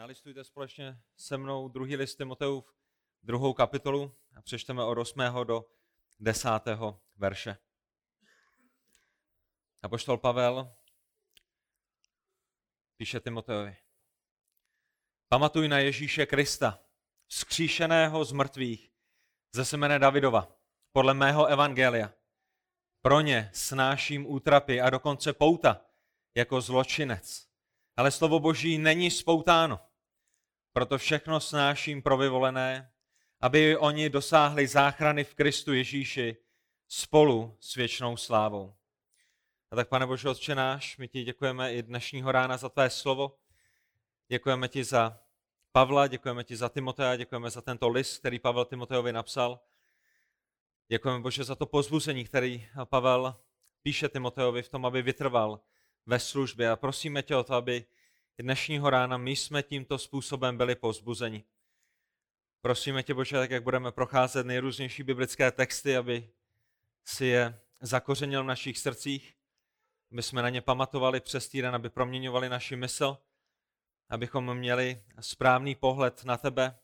nalistujte společně se mnou druhý list Timoteův, druhou kapitolu a přečteme od 8. do 10. verše. A poštol Pavel píše Timoteovi. Pamatuj na Ježíše Krista, vzkříšeného z mrtvých, ze semene Davidova, podle mého evangelia. Pro ně snáším útrapy a dokonce pouta jako zločinec. Ale slovo Boží není spoutáno. Proto všechno snáším pro vyvolené, aby oni dosáhli záchrany v Kristu Ježíši spolu s věčnou slávou. A tak, pane Bože, Otče náš, my ti děkujeme i dnešního rána za tvé slovo. Děkujeme ti za Pavla, děkujeme ti za Timotea, děkujeme za tento list, který Pavel Timoteovi napsal. Děkujeme, Bože, za to pozbuzení, který Pavel píše Timoteovi v tom, aby vytrval ve službě. A prosíme tě o to, aby dnešního rána my jsme tímto způsobem byli pozbuzeni. Prosíme tě, Bože, tak jak budeme procházet nejrůznější biblické texty, aby si je zakořenil v našich srdcích, aby jsme na ně pamatovali přes týden, aby proměňovali naši mysl, abychom měli správný pohled na tebe,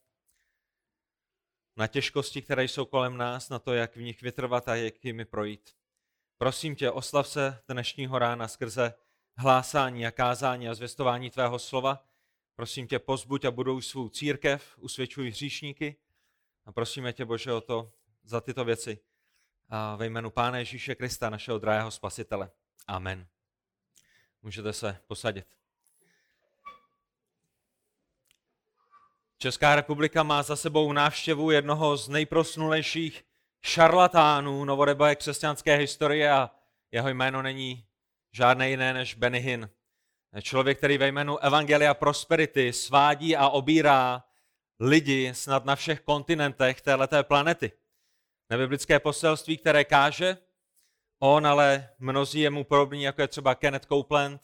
na těžkosti, které jsou kolem nás, na to, jak v nich vytrvat a jak jimi projít. Prosím tě, oslav se dnešního rána skrze hlásání a kázání a zvěstování tvého slova. Prosím tě, pozbuď a budou svou církev, usvědčuj hříšníky. A prosíme tě, Bože, o to za tyto věci. A ve jménu Pána Ježíše Krista, našeho drahého spasitele. Amen. Můžete se posadit. Česká republika má za sebou návštěvu jednoho z nejprosnulejších šarlatánů novodobé křesťanské historie a jeho jméno není žádné jiné než Benny Hinn. Člověk, který ve jménu Evangelia Prosperity svádí a obírá lidi snad na všech kontinentech téhleté planety. Nebiblické poselství, které káže, on ale mnozí je mu podobní, jako je třeba Kenneth Copeland,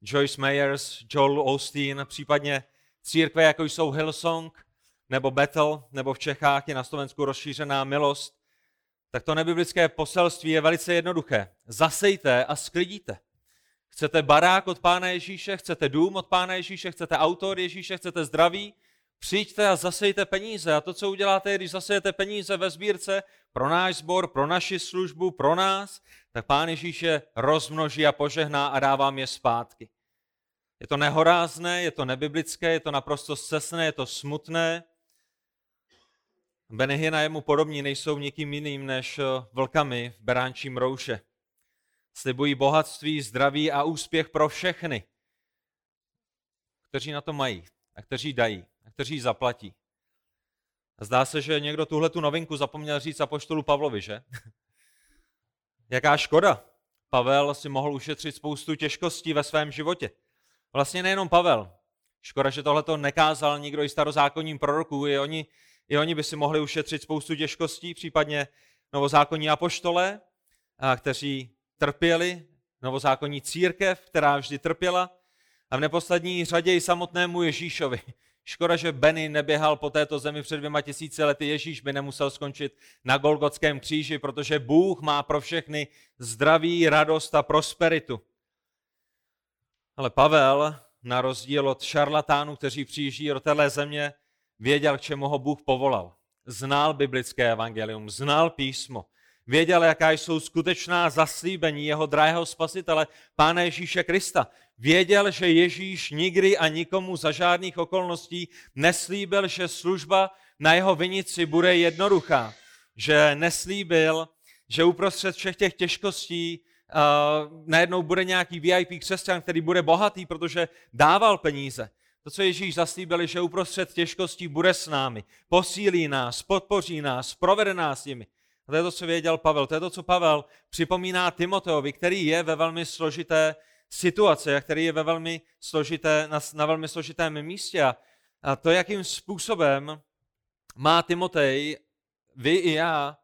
Joyce Meyers, Joel Osteen, případně církve, jako jsou Hillsong, nebo Bethel, nebo v Čechách je na Slovensku rozšířená milost, tak to nebiblické poselství je velice jednoduché. Zasejte a sklidíte. Chcete barák od Pána Ježíše, chcete dům od Pána Ježíše, chcete auto od Ježíše, chcete zdraví, přijďte a zasejte peníze. A to, co uděláte, když zasejete peníze ve sbírce pro náš sbor, pro naši službu, pro nás, tak Pán Ježíš je rozmnoží a požehná a dává je zpátky. Je to nehorázné, je to nebiblické, je to naprosto scesné, je to smutné. Benihina jemu podobní nejsou nikým jiným než vlkami v beránčím rouše. Slibují bohatství, zdraví a úspěch pro všechny, kteří na to mají a kteří dají a kteří zaplatí. A zdá se, že někdo tuhle tu novinku zapomněl říct apoštolu Pavlovi, že? Jaká škoda. Pavel si mohl ušetřit spoustu těžkostí ve svém životě. Vlastně nejenom Pavel. Škoda, že tohle to nekázal nikdo i starozákonním proroků. I oni, I oni by si mohli ušetřit spoustu těžkostí, případně novozákonní apoštole, kteří trpěli, novozákonní církev, která vždy trpěla, a v neposlední řadě i samotnému Ježíšovi. Škoda, že Benny neběhal po této zemi před dvěma tisíci lety. Ježíš by nemusel skončit na Golgotském kříži, protože Bůh má pro všechny zdraví, radost a prosperitu. Ale Pavel, na rozdíl od šarlatánů, kteří přijíždí do téhle země, věděl, k čemu ho Bůh povolal. Znal biblické evangelium, znal písmo, Věděl, jaká jsou skutečná zaslíbení jeho drahého spasitele, Pána Ježíše Krista. Věděl, že Ježíš nikdy a nikomu za žádných okolností neslíbil, že služba na jeho vinici bude jednoduchá. Že neslíbil, že uprostřed všech těch těžkostí uh, najednou bude nějaký VIP křesťan, který bude bohatý, protože dával peníze. To, co Ježíš zaslíbil, že uprostřed těžkostí bude s námi, posílí nás, podpoří nás, provede nás nimi. A to je to, co věděl Pavel. To je to, co Pavel připomíná Timoteovi, který je ve velmi složité situaci a který je ve velmi složité, na, na velmi složitém místě. A to, jakým způsobem má Timotej, vy i já,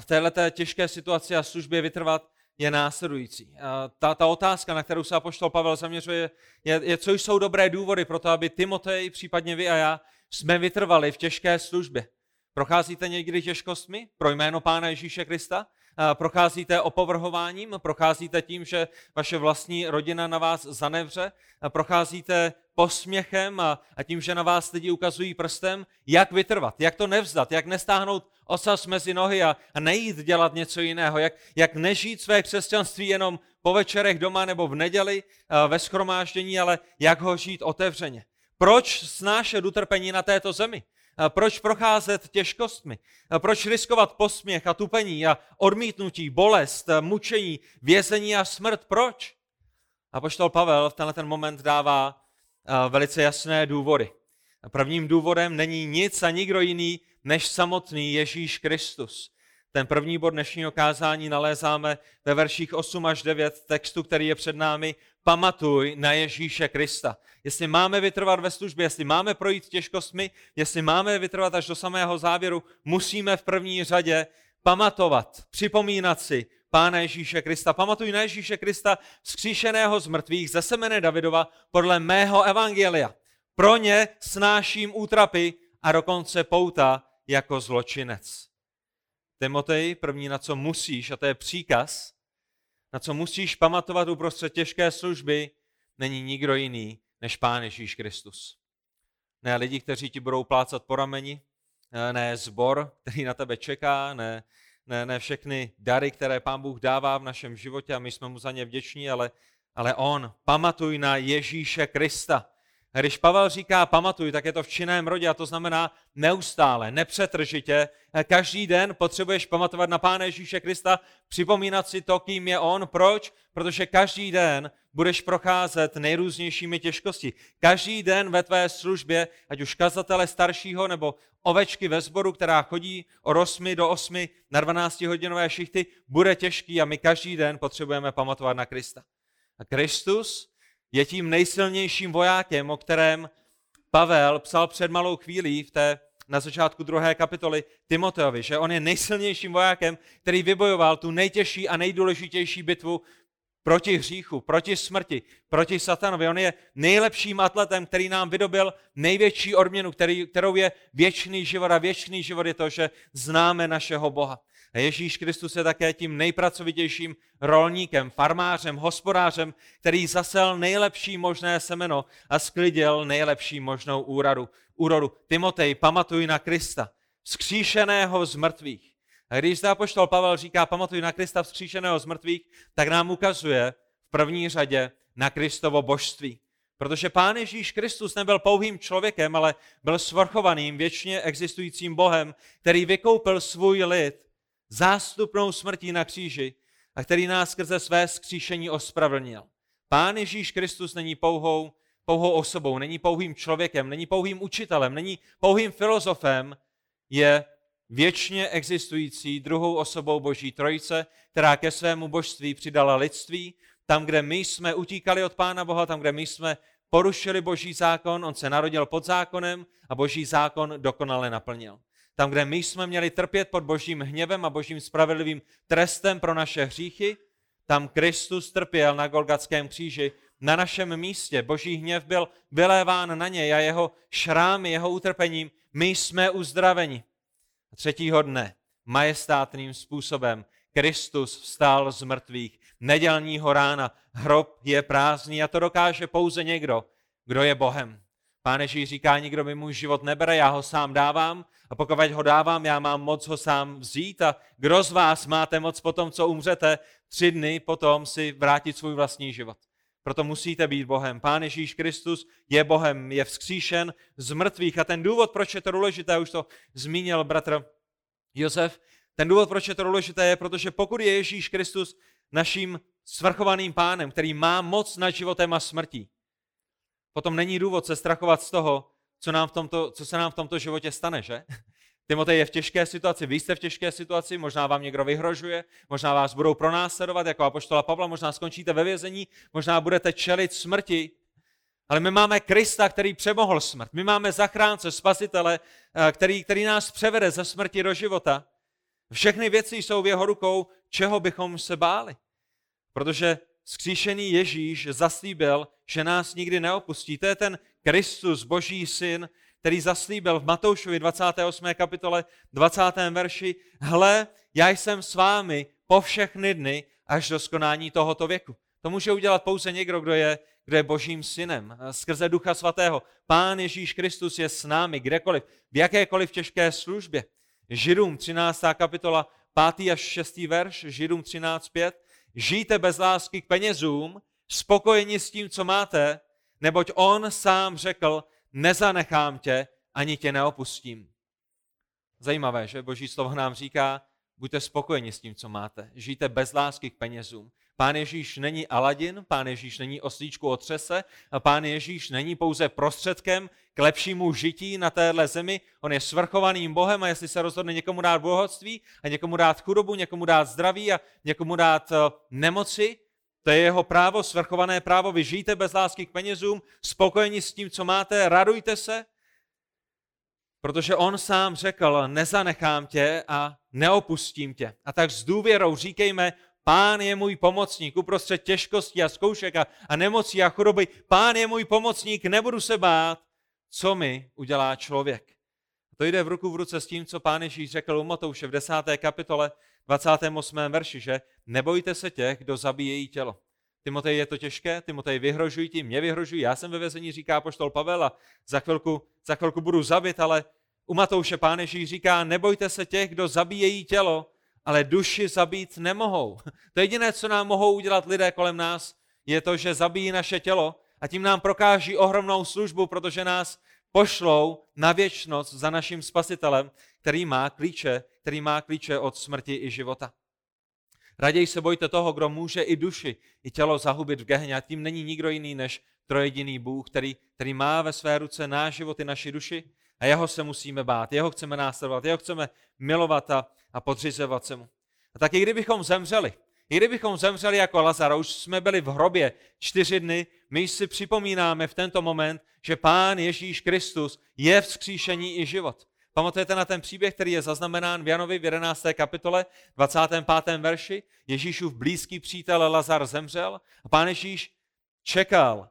v této těžké situaci a službě vytrvat, je následující. A ta, ta otázka, na kterou se apoštol Pavel zaměřuje, je, je, co jsou dobré důvody pro to, aby Timotej, případně vy a já, jsme vytrvali v těžké službě. Procházíte někdy těžkostmi pro jméno Pána Ježíše Krista? procházíte opovrhováním, procházíte tím, že vaše vlastní rodina na vás zanevře, procházíte posměchem a, a tím, že na vás lidi ukazují prstem, jak vytrvat, jak to nevzdat, jak nestáhnout osas mezi nohy a, a nejít dělat něco jiného, jak, jak nežít své křesťanství jenom po večerech doma nebo v neděli ve schromáždění, ale jak ho žít otevřeně. Proč snášet utrpení na této zemi? Proč procházet těžkostmi? Proč riskovat posměch a tupení a odmítnutí, bolest, mučení, vězení a smrt? Proč? A poštol Pavel v tenhle ten moment dává velice jasné důvody. Prvním důvodem není nic a nikdo jiný než samotný Ježíš Kristus. Ten první bod dnešního kázání nalézáme ve verších 8 až 9 textu, který je před námi. Pamatuj na Ježíše Krista. Jestli máme vytrvat ve službě, jestli máme projít těžkostmi, jestli máme vytrvat až do samého závěru, musíme v první řadě pamatovat, připomínat si Pána Ježíše Krista. Pamatuj na Ježíše Krista, vzkříšeného z mrtvých ze semene Davidova podle mého evangelia. Pro ně snáším útrapy a dokonce pouta jako zločinec. Timotej, první, na co musíš, a to je příkaz, na co musíš pamatovat uprostřed těžké služby, není nikdo jiný než Pán Ježíš Kristus. Ne lidi, kteří ti budou plácat po rameni, ne zbor, který na tebe čeká, ne, ne, ne všechny dary, které Pán Bůh dává v našem životě a my jsme mu za ně vděční, ale, ale On. Pamatuj na Ježíše Krista. Když Pavel říká pamatuj, tak je to v činném rodě a to znamená neustále, nepřetržitě. Každý den potřebuješ pamatovat na Pána Ježíše Krista, připomínat si to, kým je On. Proč? Protože každý den budeš procházet nejrůznějšími těžkosti. Každý den ve tvé službě, ať už kazatele staršího nebo ovečky ve sboru, která chodí od 8 do 8 na 12 hodinové šichty, bude těžký a my každý den potřebujeme pamatovat na Krista. A Kristus je tím nejsilnějším vojákem, o kterém Pavel psal před malou chvílí v té na začátku druhé kapitoly Timoteovi, že on je nejsilnějším vojákem, který vybojoval tu nejtěžší a nejdůležitější bitvu proti hříchu, proti smrti, proti satanovi. On je nejlepším atletem, který nám vydobil největší odměnu, který, kterou je věčný život. A věčný život je to, že známe našeho Boha. A Ježíš Kristus je také tím nejpracovitějším rolníkem, farmářem, hospodářem, který zasel nejlepší možné semeno a sklidil nejlepší možnou úrodu. úrodu. Timotej, pamatuj na Krista, vzkříšeného z mrtvých. A když zde apoštol Pavel říká, pamatuj na Krista vzkříšeného z mrtvých, tak nám ukazuje v první řadě na Kristovo božství. Protože Pán Ježíš Kristus nebyl pouhým člověkem, ale byl svrchovaným, věčně existujícím Bohem, který vykoupil svůj lid zástupnou smrtí na kříži a který nás skrze své skříšení ospravedlnil. Pán Ježíš Kristus není pouhou, pouhou osobou, není pouhým člověkem, není pouhým učitelem, není pouhým filozofem, je věčně existující druhou osobou Boží Trojice, která ke svému božství přidala lidství. Tam, kde my jsme utíkali od Pána Boha, tam, kde my jsme porušili Boží zákon, on se narodil pod zákonem a Boží zákon dokonale naplnil. Tam, kde my jsme měli trpět pod božím hněvem a božím spravedlivým trestem pro naše hříchy, tam Kristus trpěl na Golgatském kříži na našem místě. Boží hněv byl vyléván na něj a jeho šrámy, jeho utrpením my jsme uzdraveni. A třetího dne majestátným způsobem Kristus vstal z mrtvých. Nedělního rána hrob je prázdný a to dokáže pouze někdo, kdo je Bohem. Pán Ježíš říká, nikdo mi můj život nebere, já ho sám dávám a pokud ho dávám, já mám moc ho sám vzít a kdo z vás máte moc potom, co umřete, tři dny potom si vrátit svůj vlastní život. Proto musíte být Bohem. Pán Ježíš Kristus je Bohem, je vzkříšen z mrtvých a ten důvod, proč je to důležité, už to zmínil bratr Josef, ten důvod, proč je to důležité, je, protože pokud je Ježíš Kristus naším svrchovaným pánem, který má moc nad životem a smrtí, potom není důvod se strachovat z toho, co, nám v tomto, co se nám v tomto životě stane, že? Timotej je v těžké situaci, vy jste v těžké situaci, možná vám někdo vyhrožuje, možná vás budou pronásledovat jako apoštola Pavla, možná skončíte ve vězení, možná budete čelit smrti, ale my máme Krista, který přemohl smrt. My máme zachránce, spasitele, eh, který, který nás převede ze smrti do života. Všechny věci jsou v jeho rukou, čeho bychom se báli. Protože skříšený Ježíš zaslíbil, že nás nikdy neopustí. To je ten Kristus, Boží syn, který zaslíbil v Matoušovi 28. kapitole 20. verši, hle, já jsem s vámi po všechny dny až do skonání tohoto věku. To může udělat pouze někdo, kdo je, kdo je božím synem, skrze Ducha Svatého. Pán Ježíš Kristus je s námi kdekoliv, v jakékoliv těžké službě. Židům 13. kapitola 5. až 6. verš, Židům 13.5. Žijte bez lásky k penězům, spokojeni s tím, co máte, neboť on sám řekl, nezanechám tě, ani tě neopustím. Zajímavé, že Boží slovo nám říká, buďte spokojeni s tím, co máte. Žijte bez lásky k penězům. Pán Ježíš není Aladin, pán Ježíš není oslíčku otřese a pán Ježíš není pouze prostředkem k lepšímu žití na téhle zemi. On je svrchovaným Bohem a jestli se rozhodne někomu dát bohatství a někomu dát chudobu, někomu dát zdraví a někomu dát eh, nemoci, to je jeho právo, svrchované právo. Vy žijte bez lásky k penězům, spokojeni s tím, co máte, radujte se, protože on sám řekl, nezanechám tě a neopustím tě. A tak s důvěrou říkejme, Pán je můj pomocník uprostřed těžkostí a zkoušek a, a nemocí a choroby. Pán je můj pomocník, nebudu se bát, co mi udělá člověk. To jde v ruku v ruce s tím, co pán Ježíš řekl u Matouše v 10. kapitole 28. verši, že nebojte se těch, kdo zabíjejí tělo. Timotej, je to těžké, Timotej, vyhrožují ti, mě vyhrožují, já jsem ve vězení, říká poštol Pavel a za chvilku, za chvilku budu zabit, ale u Matouše pán Ježíš říká, nebojte se těch, kdo zabíjejí tělo, ale duši zabít nemohou. To jediné, co nám mohou udělat lidé kolem nás, je to, že zabijí naše tělo a tím nám prokáží ohromnou službu, protože nás pošlou na věčnost za naším spasitelem, který má klíče, který má klíče od smrti i života. Raději se bojte toho, kdo může i duši, i tělo zahubit v gehně a tím není nikdo jiný než trojediný Bůh, který, který má ve své ruce náš život i naši duši a jeho se musíme bát, jeho chceme následovat, jeho chceme milovat a, a podřizovat se mu. A tak i kdybychom zemřeli, i kdybychom zemřeli jako Lazar, už jsme byli v hrobě čtyři dny, my si připomínáme v tento moment, že Pán Ježíš Kristus je vzkříšení i život. Pamatujete na ten příběh, který je zaznamenán v Janovi v 11. kapitole, 25. verši? Ježíšův blízký přítel Lazar zemřel a pán Ježíš čekal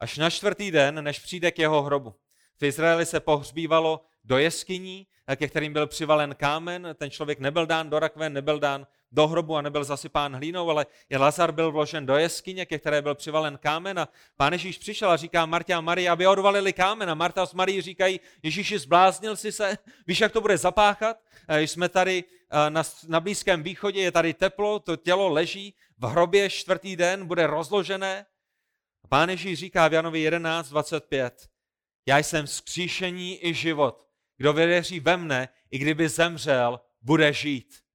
až na čtvrtý den, než přijde k jeho hrobu. V Izraeli se pohřbívalo do jeskyní, ke kterým byl přivalen kámen. Ten člověk nebyl dán do rakve, nebyl dán do hrobu a nebyl zasypán hlínou, ale je Lazar byl vložen do jeskyně, ke které byl přivalen kámen a pán Ježíš přišel a říká Martě a Marii, aby odvalili kámen a Marta s Marí říkají, Ježíši, zbláznil si se, víš, jak to bude zapáchat? Eh, jsme tady eh, na, na Blízkém východě, je tady teplo, to tělo leží v hrobě čtvrtý den, bude rozložené. Pán Ježíš říká v Janovi 11.25, já jsem skříšení i život. Kdo věří ve mne, i kdyby zemřel, bude žít.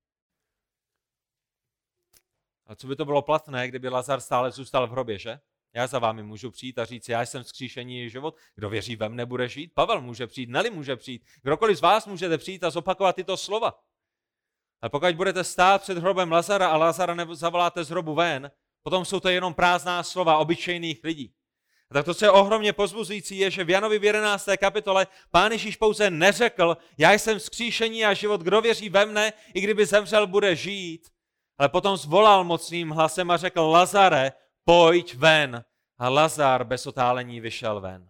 A co by to bylo platné, kdyby Lazar stále zůstal v hrobě, že? Já za vámi můžu přijít a říct, já jsem vzkříšení život. Kdo věří ve mne, bude žít. Pavel může přijít, Neli může přijít. Kdokoliv z vás můžete přijít a zopakovat tyto slova. Ale pokud budete stát před hrobem Lazara a Lazara zavoláte z hrobu ven, potom jsou to jenom prázdná slova obyčejných lidí. A tak to, co je ohromně pozbuzující, je, že v Janovi v 11. kapitole pán Ježíš pouze neřekl, já jsem vzkříšení a život, kdo věří ve mne, i kdyby zemřel, bude žít, ale potom zvolal mocným hlasem a řekl, Lazare, pojď ven. A Lazar bez otálení vyšel ven.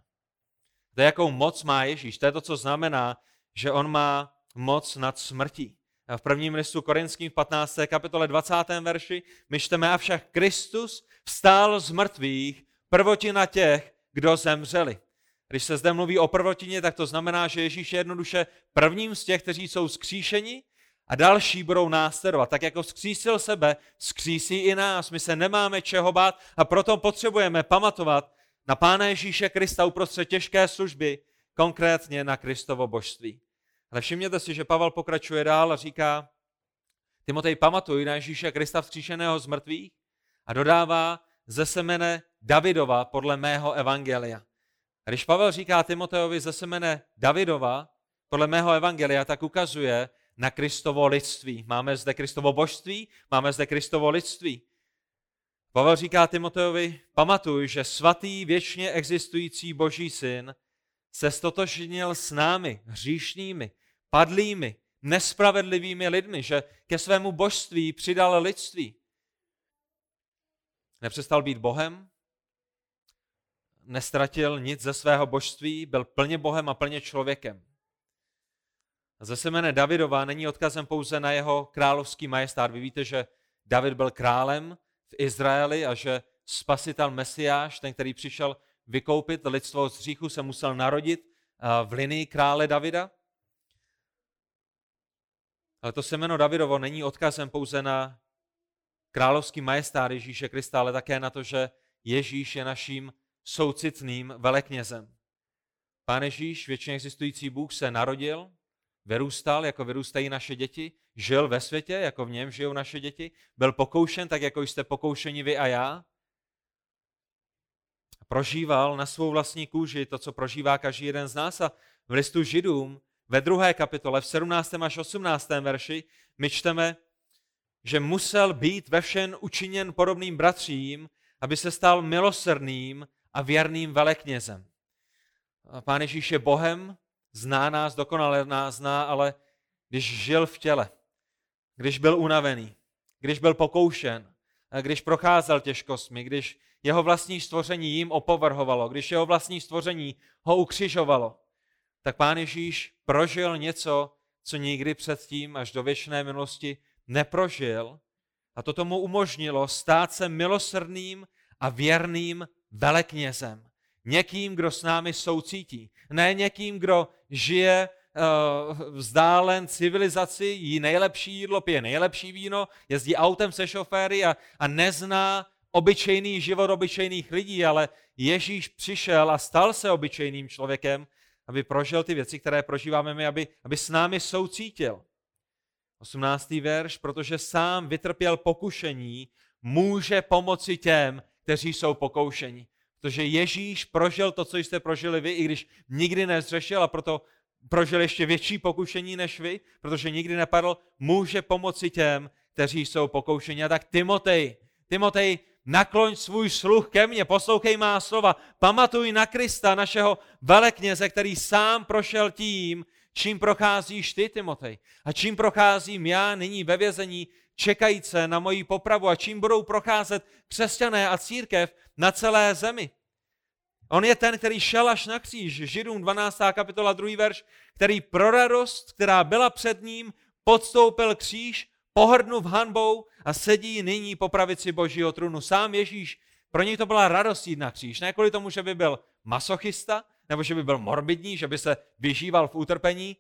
To je, jakou moc má Ježíš. To je to, co znamená, že on má moc nad smrtí. A v prvním listu Korinským v 15. kapitole 20. verši my čteme, avšak Kristus vstál z mrtvých prvotina těch, kdo zemřeli. Když se zde mluví o prvotině, tak to znamená, že Ježíš je jednoduše prvním z těch, kteří jsou skříšeni a další budou následovat. Tak jako vzkřísil sebe, vzkřísí i nás. My se nemáme čeho bát a proto potřebujeme pamatovat na Pána Ježíše Krista uprostřed těžké služby, konkrétně na Kristovo božství. Ale všimněte si, že Pavel pokračuje dál a říká, Timotej, pamatuj na Ježíše Krista vzkříšeného z mrtvých a dodává ze semene Davidova podle mého evangelia. A když Pavel říká Timotejovi ze semene Davidova podle mého evangelia, tak ukazuje, na Kristovo lidství. Máme zde Kristovo božství, máme zde Kristovo lidství. Pavel říká Timoteovi, pamatuj, že svatý věčně existující boží syn se stotožnil s námi, hříšnými, padlými, nespravedlivými lidmi, že ke svému božství přidal lidství. Nepřestal být Bohem, nestratil nic ze svého božství, byl plně Bohem a plně člověkem. Ze semene Davidova není odkazem pouze na jeho královský majestát. Vy víte, že David byl králem v Izraeli a že spasitel Mesiáš, ten, který přišel vykoupit lidstvo z hříchu, se musel narodit v linii krále Davida. Ale to semeno Davidovo není odkazem pouze na královský majestát Ježíše Krista, ale také na to, že Ježíš je naším soucitným veleknězem. Pán Ježíš, věčně existující Bůh, se narodil, vyrůstal, jako vyrůstají naše děti, žil ve světě, jako v něm žijou naše děti, byl pokoušen, tak jako jste pokoušeni vy a já. Prožíval na svou vlastní kůži to, co prožívá každý jeden z nás a v listu Židům ve druhé kapitole, v 17. až 18. verši, my čteme, že musel být ve všem učiněn podobným bratřím, aby se stal milosrdným a věrným veleknězem. Pán Ježíš je Bohem, zná nás, dokonale nás zná, ale když žil v těle, když byl unavený, když byl pokoušen, když procházel těžkostmi, když jeho vlastní stvoření jim opovrhovalo, když jeho vlastní stvoření ho ukřižovalo, tak pán Ježíš prožil něco, co nikdy předtím až do věčné minulosti neprožil a to tomu umožnilo stát se milosrdným a věrným veleknězem. Někým, kdo s námi soucítí. Ne někým, kdo žije uh, vzdálen civilizaci, jí nejlepší jídlo, pije nejlepší víno, jezdí autem se šoféry a, a nezná obyčejný život obyčejných lidí, ale Ježíš přišel a stal se obyčejným člověkem, aby prožil ty věci, které prožíváme my, aby, aby s námi soucítil. 18. verš, protože sám vytrpěl pokušení, může pomoci těm, kteří jsou pokoušeni. Protože Ježíš prožil to, co jste prožili vy, i když nikdy nezřešil a proto prožil ještě větší pokušení než vy, protože nikdy nepadl, může pomoci těm, kteří jsou pokoušeni. A tak Timotej, Timotej, nakloň svůj sluch ke mně, poslouchej má slova, pamatuj na Krista, našeho velekněze, který sám prošel tím, čím procházíš ty, Timotej, a čím procházím já nyní ve vězení, čekajíce na moji popravu a čím budou procházet křesťané a církev na celé zemi. On je ten, který šel až na kříž, Židům 12. kapitola 2. verš, který pro radost, která byla před ním, podstoupil kříž, pohrdnul hanbou a sedí nyní po pravici božího trůnu. Sám Ježíš, pro něj to byla radost jít na kříž. Ne kvůli tomu, že by byl masochista, nebo že by byl morbidní, že by se vyžíval v utrpení,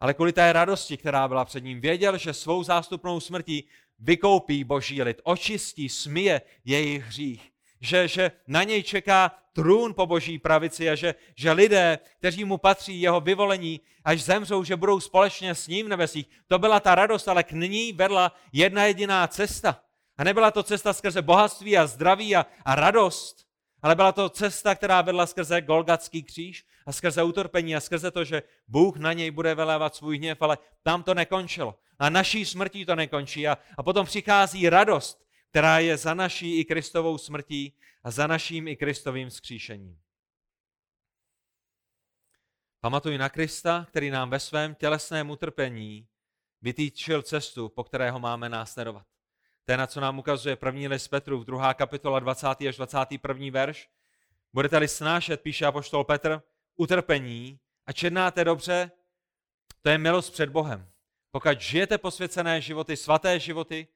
ale kvůli té radosti, která byla před ním, věděl, že svou zástupnou smrtí vykoupí boží lid, očistí, smije jejich hřích. Že, že na něj čeká trůn po boží pravici a že, že lidé, kteří mu patří jeho vyvolení, až zemřou, že budou společně s ním v nebesích. To byla ta radost, ale k ní vedla jedna jediná cesta. A nebyla to cesta skrze bohatství a zdraví a, a radost, ale byla to cesta, která vedla skrze Golgatský kříž a skrze utrpení a skrze to, že Bůh na něj bude vylévat svůj hněv, ale tam to nekončilo. A naší smrtí to nekončí. A, a potom přichází radost, která je za naší i Kristovou smrtí a za naším i Kristovým skříšením. Pamatuj na Krista, který nám ve svém tělesném utrpení vytýčil cestu, po kterého máme následovat. To je na co nám ukazuje první list Petru, druhá kapitola 20. až 21. verš. Budete-li snášet, píše apoštol Petr, utrpení a čednáte dobře, to je milost před Bohem. Pokud žijete posvěcené životy, svaté životy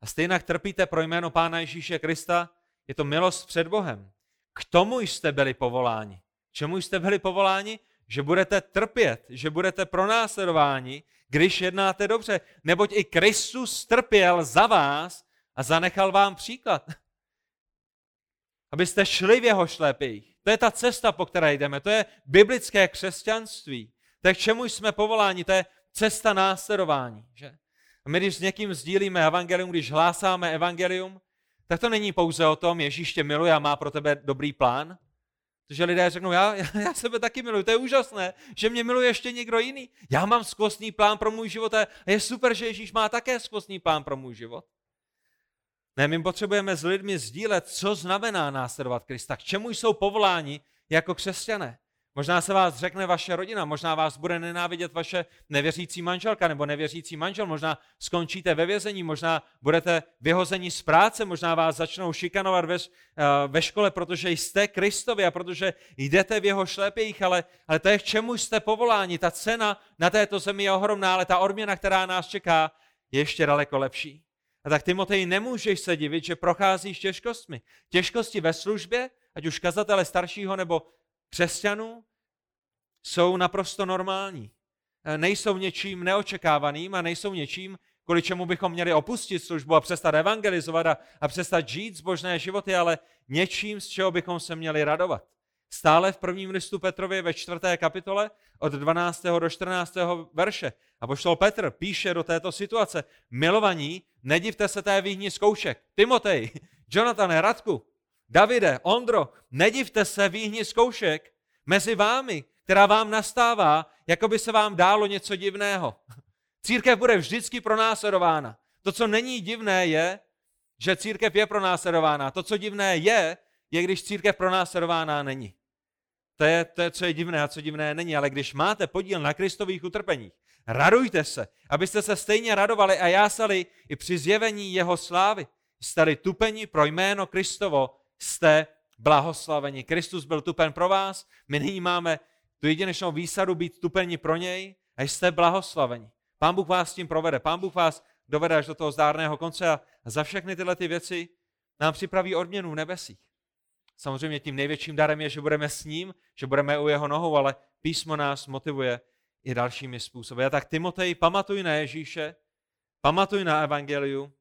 a stejně trpíte pro jméno Pána Ježíše Krista, je to milost před Bohem. K tomu jste byli povoláni. Čemu jste byli povoláni? Že budete trpět, že budete pronásledováni, když jednáte dobře. Neboť i Kristus trpěl za vás a zanechal vám příklad. Abyste šli v jeho šlépích. To je ta cesta, po které jdeme. To je biblické křesťanství. Tak k čemu jsme povoláni? To je cesta následování. Že? A my, když s někým sdílíme evangelium, když hlásáme evangelium, tak to není pouze o tom, Ježíš tě miluje a má pro tebe dobrý plán. Protože lidé řeknou, já, já sebe taky miluji, to je úžasné, že mě miluje ještě někdo jiný. Já mám skvostný plán pro můj život a je super, že Ježíš má také skvostný plán pro můj život. Ne, my potřebujeme s lidmi sdílet, co znamená následovat Krista, k čemu jsou povoláni jako křesťané. Možná se vás řekne vaše rodina, možná vás bude nenávidět vaše nevěřící manželka nebo nevěřící manžel, možná skončíte ve vězení, možná budete vyhozeni z práce, možná vás začnou šikanovat ve, eh, ve škole, protože jste Kristovi a protože jdete v jeho šlepějích, ale, ale to je k čemu jste povoláni. Ta cena na této zemi je ohromná, ale ta odměna, která nás čeká, je ještě daleko lepší. A tak Timotej nemůžeš se divit, že procházíš těžkostmi. Těžkosti ve službě, ať už kazatele staršího nebo křesťanů, jsou naprosto normální. E, nejsou něčím neočekávaným a nejsou něčím, kvůli čemu bychom měli opustit službu a přestat evangelizovat a, a přestat žít zbožné životy, ale něčím, z čeho bychom se měli radovat. Stále v prvním listu Petrově ve čtvrté kapitole od 12. do 14. verše. A poštol Petr píše do této situace. Milovaní, nedivte se té výhni zkoušek. Timotej, Jonathan, Radku, Davide, Ondro, nedivte se výhni zkoušek mezi vámi, která vám nastává, jako by se vám dálo něco divného. Církev bude vždycky pronásledována. To, co není divné, je, že církev je pronásledována. To, co divné je, je, když církev pronásledována není. To je, to je, co je divné a co divné není. Ale když máte podíl na Kristových utrpeních, radujte se, abyste se stejně radovali a jásali i při zjevení jeho slávy. Jste tupeni pro jméno Kristovo, jste blahoslaveni. Kristus byl tupen pro vás, my nyní máme tu jedinečnou výsadu být tupeni pro něj a jste blahoslaveni. Pán Bůh vás tím provede. Pán Bůh vás dovede až do toho zdárného konce a za všechny tyhle ty věci nám připraví odměnu v nebesích. Samozřejmě tím největším darem je, že budeme s ním, že budeme u jeho nohou, ale písmo nás motivuje i dalšími způsoby. A tak Timotej, pamatuj na Ježíše, pamatuj na evangelium,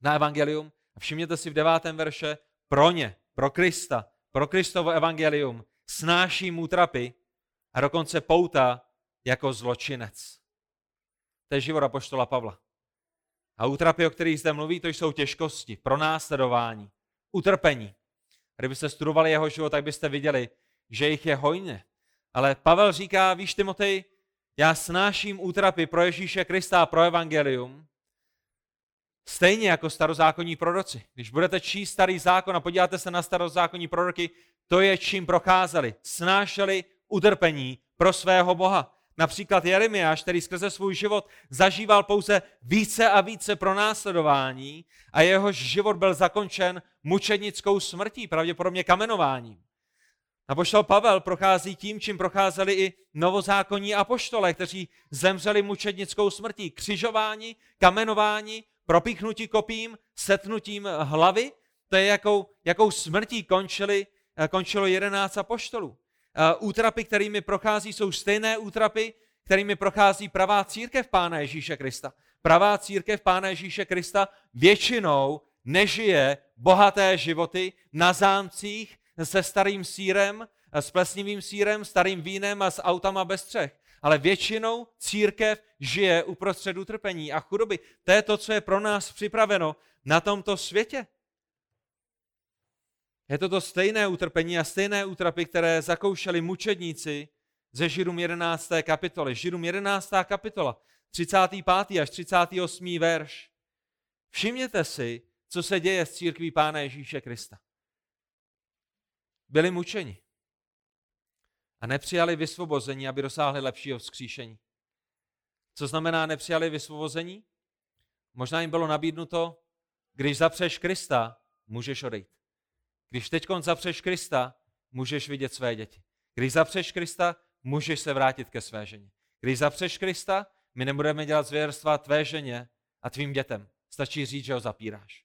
na evangelium a všimněte si v devátém verše, pro ně, pro Krista, pro Kristovo evangelium, snáší útrapy a dokonce pouta jako zločinec. To je život apoštola Pavla. A útrapy, o kterých zde mluví, to jsou těžkosti, pronásledování, utrpení. Kdybyste studovali jeho život, tak byste viděli, že jich je hojně. Ale Pavel říká, víš Timotej, já snáším útrapy pro Ježíše Krista a pro evangelium, stejně jako starozákonní proroci. Když budete číst starý zákon a podíváte se na starozákonní proroky, to je čím procházeli. Snášeli utrpení pro svého Boha. Například Jeremiáš, který skrze svůj život zažíval pouze více a více pronásledování a jehož život byl zakončen mučednickou smrtí, pravděpodobně kamenováním. poštol Pavel prochází tím, čím procházeli i novozákonní apoštole, kteří zemřeli mučednickou smrtí. Křižování, kamenování, propíchnutí kopím, setnutím hlavy, to je jakou, jakou smrtí končili, končilo jedenáct apoštolů. Eh, útrapy, kterými prochází, jsou stejné útrapy, kterými prochází pravá církev Pána Ježíše Krista. Pravá církev Pána Ježíše Krista většinou nežije bohaté životy na zámcích se starým sírem, s plesnivým sírem, starým vínem a s autama bez střech. Ale většinou církev žije uprostřed utrpení a chudoby. To je to, co je pro nás připraveno na tomto světě. Je to to stejné utrpení a stejné útrapy, které zakoušeli mučedníci ze Židům 11. kapitoly. Židům 11. kapitola, 35. až 38. verš. Všimněte si, co se děje s církví Pána Ježíše Krista. Byli mučeni a nepřijali vysvobození, aby dosáhli lepšího vzkříšení. Co znamená nepřijali vysvobození? Možná jim bylo nabídnuto, když zapřeš Krista, můžeš odejít. Když teď zapřeš Krista, můžeš vidět své děti. Když zapřeš Krista, můžeš se vrátit ke své ženě. Když zapřeš Krista, my nebudeme dělat zvěrstva tvé ženě a tvým dětem. Stačí říct, že ho zapíráš.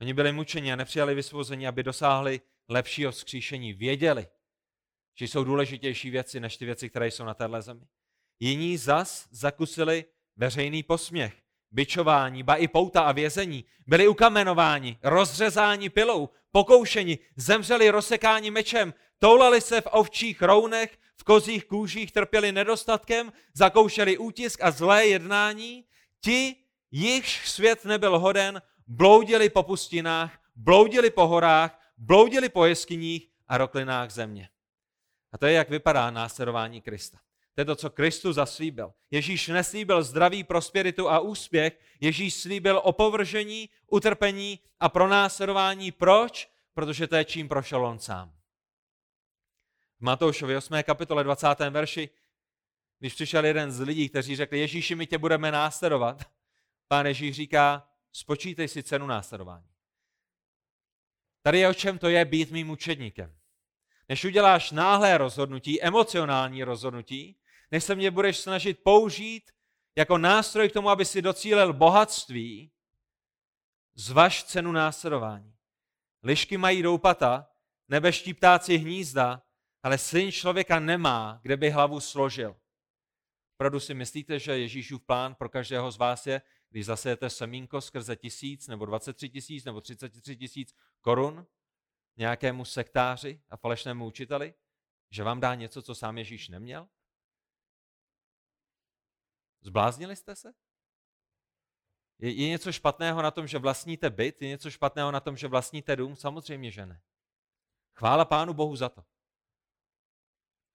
Oni byli mučeni a nepřijali vysvození, aby dosáhli lepšího vzkříšení. Věděli, že jsou důležitější věci než ty věci, které jsou na téhle zemi. Jiní zas zakusili veřejný posměch byčování, ba i pouta a vězení, byli ukamenováni, rozřezáni pilou, pokoušeni, zemřeli rozsekáni mečem, toulali se v ovčích rounech, v kozích kůžích trpěli nedostatkem, zakoušeli útisk a zlé jednání, ti, jichž svět nebyl hoden, bloudili po pustinách, bloudili po horách, bloudili po jeskyních a roklinách země. A to je, jak vypadá následování Krista. To je to, co Kristus zaslíbil. Ježíš neslíbil zdraví, prosperitu a úspěch. Ježíš slíbil opovržení, utrpení a pronásledování. Proč? Protože to je čím prošel on sám. V Matoušovi 8. kapitole 20. verši, když přišel jeden z lidí, kteří řekli, Ježíši, my tě budeme následovat, pán Ježíš říká, spočítej si cenu následování. Tady je o čem to je být mým učedníkem. Než uděláš náhlé rozhodnutí, emocionální rozhodnutí, než se mě budeš snažit použít jako nástroj k tomu, aby si docílil bohatství, zvaž cenu následování. Lišky mají doupata, nebeští ptáci hnízda, ale syn člověka nemá, kde by hlavu složil. Opravdu si myslíte, že Ježíšův plán pro každého z vás je, když zasejete semínko skrze tisíc, nebo 23 tisíc, nebo 33 tisíc korun nějakému sektáři a falešnému učiteli, že vám dá něco, co sám Ježíš neměl? Zbláznili jste se? Je, je něco špatného na tom, že vlastníte byt? Je něco špatného na tom, že vlastníte dům? Samozřejmě, že ne. Chvála Pánu Bohu za to.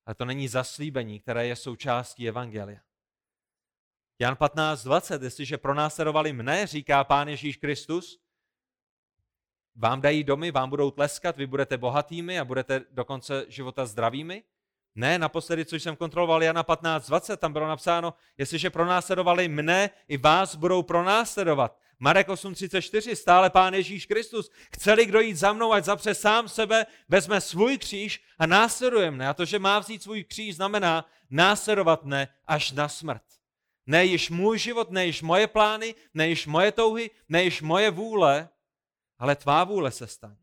Ale to není zaslíbení, které je součástí Evangelia. Jan 15.20, jestliže pronásledovali mne, říká Pán Ježíš Kristus, vám dají domy, vám budou tleskat, vy budete bohatými a budete do konce života zdravými. Ne, naposledy, co jsem kontroloval Jana 15.20, tam bylo napsáno, jestliže pronásledovali mne, i vás budou pronásledovat. Marek 8.34, stále Pán Ježíš Kristus. Chceli kdo jít za mnou, ať zapře sám sebe, vezme svůj kříž a následuje mne. A to, že má vzít svůj kříž, znamená následovat mne až na smrt. Ne již můj život, ne již moje plány, ne již moje touhy, ne již moje vůle, ale tvá vůle se stane.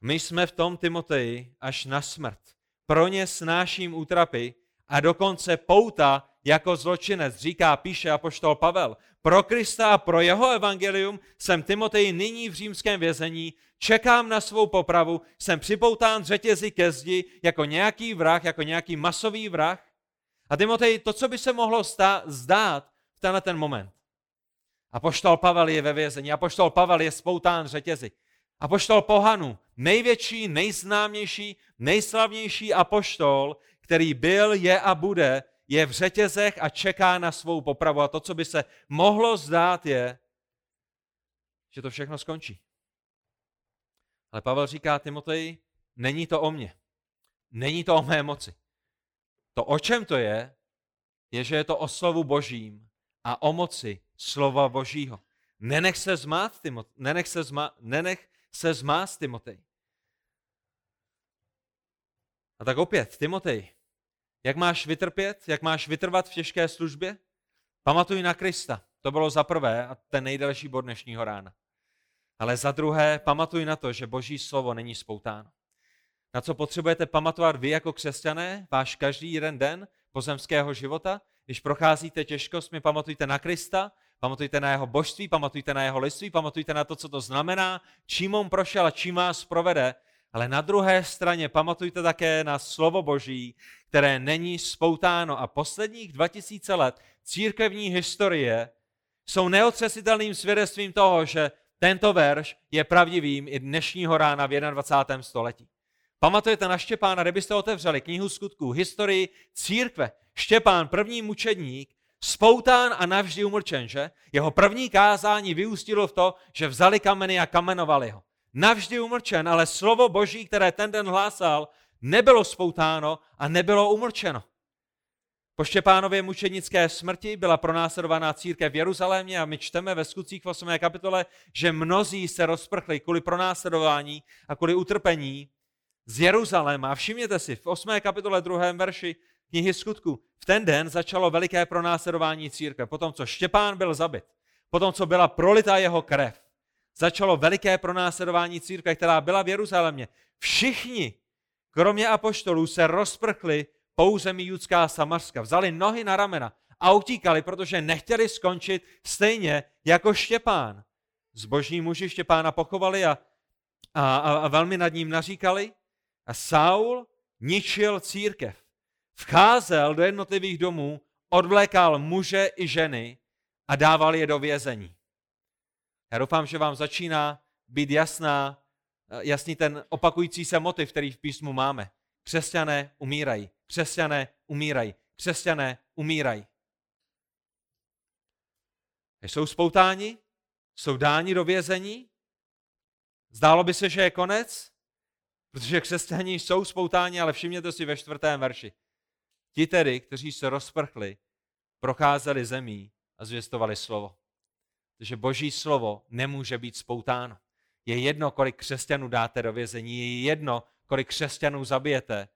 My jsme v tom Timoteji až na smrt. Pro ně snáším útrapy a dokonce pouta jako zločinec, říká, píše apoštol Pavel. Pro Krista a pro jeho evangelium jsem Timotej nyní v římském vězení, čekám na svou popravu, jsem připoután řetězy ke zdi jako nějaký vrah, jako nějaký masový vrah. A Timotej, to, co by se mohlo stát, zdát v tenhle ten moment. Apoštol Pavel je ve vězení, apoštol Pavel je spoután řetězy. Apoštol Pohanu, největší, nejznámější, nejslavnější apoštol, který byl, je a bude, je v řetězech a čeká na svou popravu. A to, co by se mohlo zdát, je, že to všechno skončí. Ale Pavel říká Timoteji, není to o mně. Není to o mé moci. To, o čem to je, je, že je to o slovu božím a o moci slova božího. Nenech se zmát, Timotej. Nenech se, zma, nenech se zmást, Timotej. A tak opět, Timotej, jak máš vytrpět, jak máš vytrvat v těžké službě? Pamatuj na Krista. To bylo za prvé a ten nejdelší bod dnešního rána. Ale za druhé, pamatuj na to, že Boží slovo není spoutáno. Na co potřebujete pamatovat vy jako křesťané, váš každý jeden den pozemského života, když procházíte těžkostmi, pamatujte na Krista, pamatujte na jeho božství, pamatujte na jeho liství, pamatujte na to, co to znamená, čím on prošel a čím vás provede, ale na druhé straně pamatujte také na slovo Boží, které není spoutáno. A posledních 2000 let církevní historie jsou neotřesitelným svědectvím toho, že tento verš je pravdivým i dnešního rána v 21. století. Pamatujete na Štěpána, kdybyste otevřeli knihu skutků, historii církve. Štěpán, první mučedník, spoután a navždy umrčen, že? Jeho první kázání vyústilo v to, že vzali kameny a kamenovali ho navždy umlčen, ale slovo Boží, které ten den hlásal, nebylo spoutáno a nebylo umlčeno. Po Štěpánově mučenické smrti byla pronásledovaná církev v Jeruzalémě a my čteme ve skutcích v 8. kapitole, že mnozí se rozprchli kvůli pronásledování a kvůli utrpení z Jeruzaléma. A všimněte si, v 8. kapitole 2. verši knihy skutku, v ten den začalo veliké pronásledování církve. Potom, co Štěpán byl zabit, potom, co byla prolitá jeho krev, začalo veliké pronásledování církve, která byla v Jeruzalémě. Všichni, kromě apoštolů, se rozprchli pouze mi judská Samarska. Vzali nohy na ramena a utíkali, protože nechtěli skončit stejně jako Štěpán. Zbožní muži Štěpána pochovali a, a, a, a velmi nad ním naříkali. A Saul ničil církev. Vcházel do jednotlivých domů, odvlékal muže i ženy a dával je do vězení. Já doufám, že vám začíná být jasná, eh, jasný ten opakující se motiv, který v písmu máme. Křesťané umírají, křesťané umírají, křesťané umírají. Jsou spoutáni, jsou dáni do vězení. Zdálo by se, že je konec, protože křesťaní jsou spoutáni, ale všimněte si ve čtvrtém verši. Ti tedy, kteří se rozprchli, procházeli zemí a zvěstovali slovo že boží slovo nemůže být spoutáno. Je jedno, kolik křesťanů dáte do vězení, je jedno, kolik křesťanů zabijete.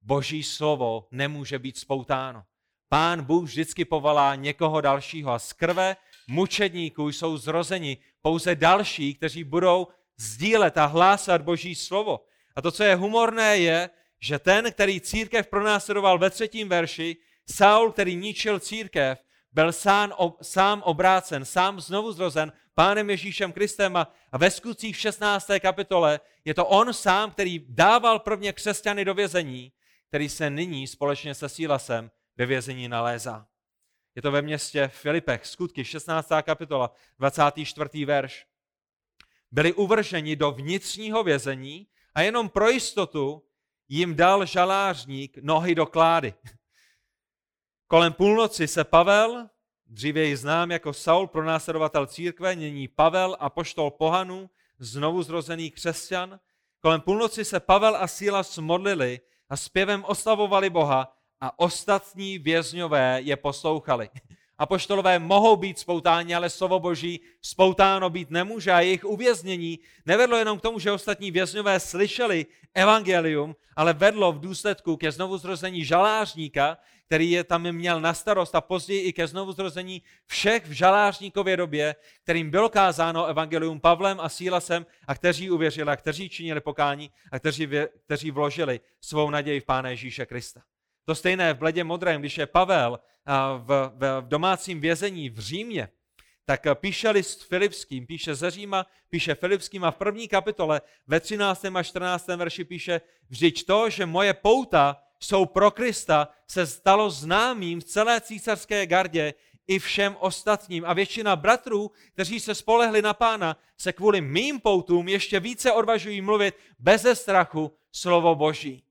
Boží slovo nemůže být spoutáno. Pán Bůh vždycky povolá někoho dalšího a z krve mučedníků jsou zrozeni pouze další, kteří budou sdílet a hlásat Boží slovo. A to, co je humorné, je, že ten, který církev pronásledoval ve třetím verši, Saul, který ničil církev, byl sám, sám obrácen, sám znovu zrozen pánem Ježíšem Kristem a, a ve skutcích v 16. kapitole je to on sám, který dával prvně křesťany do vězení, který se nyní společně se Sílasem ve vězení nalézá. Je to ve městě Filipech, skutky 16. kapitola, 24. verš. Byli uvrženi do vnitřního vězení a jenom pro jistotu jim dal žalářník nohy do klády. Kolem půlnoci se Pavel, dříve ji znám jako Saul, pronásledovatel církve, nyní Pavel a poštol pohanu, znovu zrozený křesťan. Kolem půlnoci se Pavel a Síla smodlili a zpěvem oslavovali Boha a ostatní vězňové je poslouchali. Apoštolové mohou být spoutáni, ale slovo Boží spoutáno být nemůže a jejich uvěznění nevedlo jenom k tomu, že ostatní vězňové slyšeli evangelium, ale vedlo v důsledku ke znovuzrození žalářníka, který je tam měl na starost a později i ke znovuzrození všech v žalářníkově době, kterým bylo kázáno evangelium Pavlem a Sílasem a kteří uvěřili a kteří činili pokání a kteří, kteří vložili svou naději v Pána Ježíše Krista. To stejné v bledě modrém, když je Pavel v, v, v domácím vězení v Římě, tak píše list Filipským, píše ze Říma, píše Filipským a v první kapitole ve 13. a 14. verši píše, vždyť to, že moje pouta jsou pro Krista, se stalo známým v celé císařské gardě i všem ostatním. A většina bratrů, kteří se spolehli na pána, se kvůli mým poutům ještě více odvažují mluvit beze strachu slovo Boží.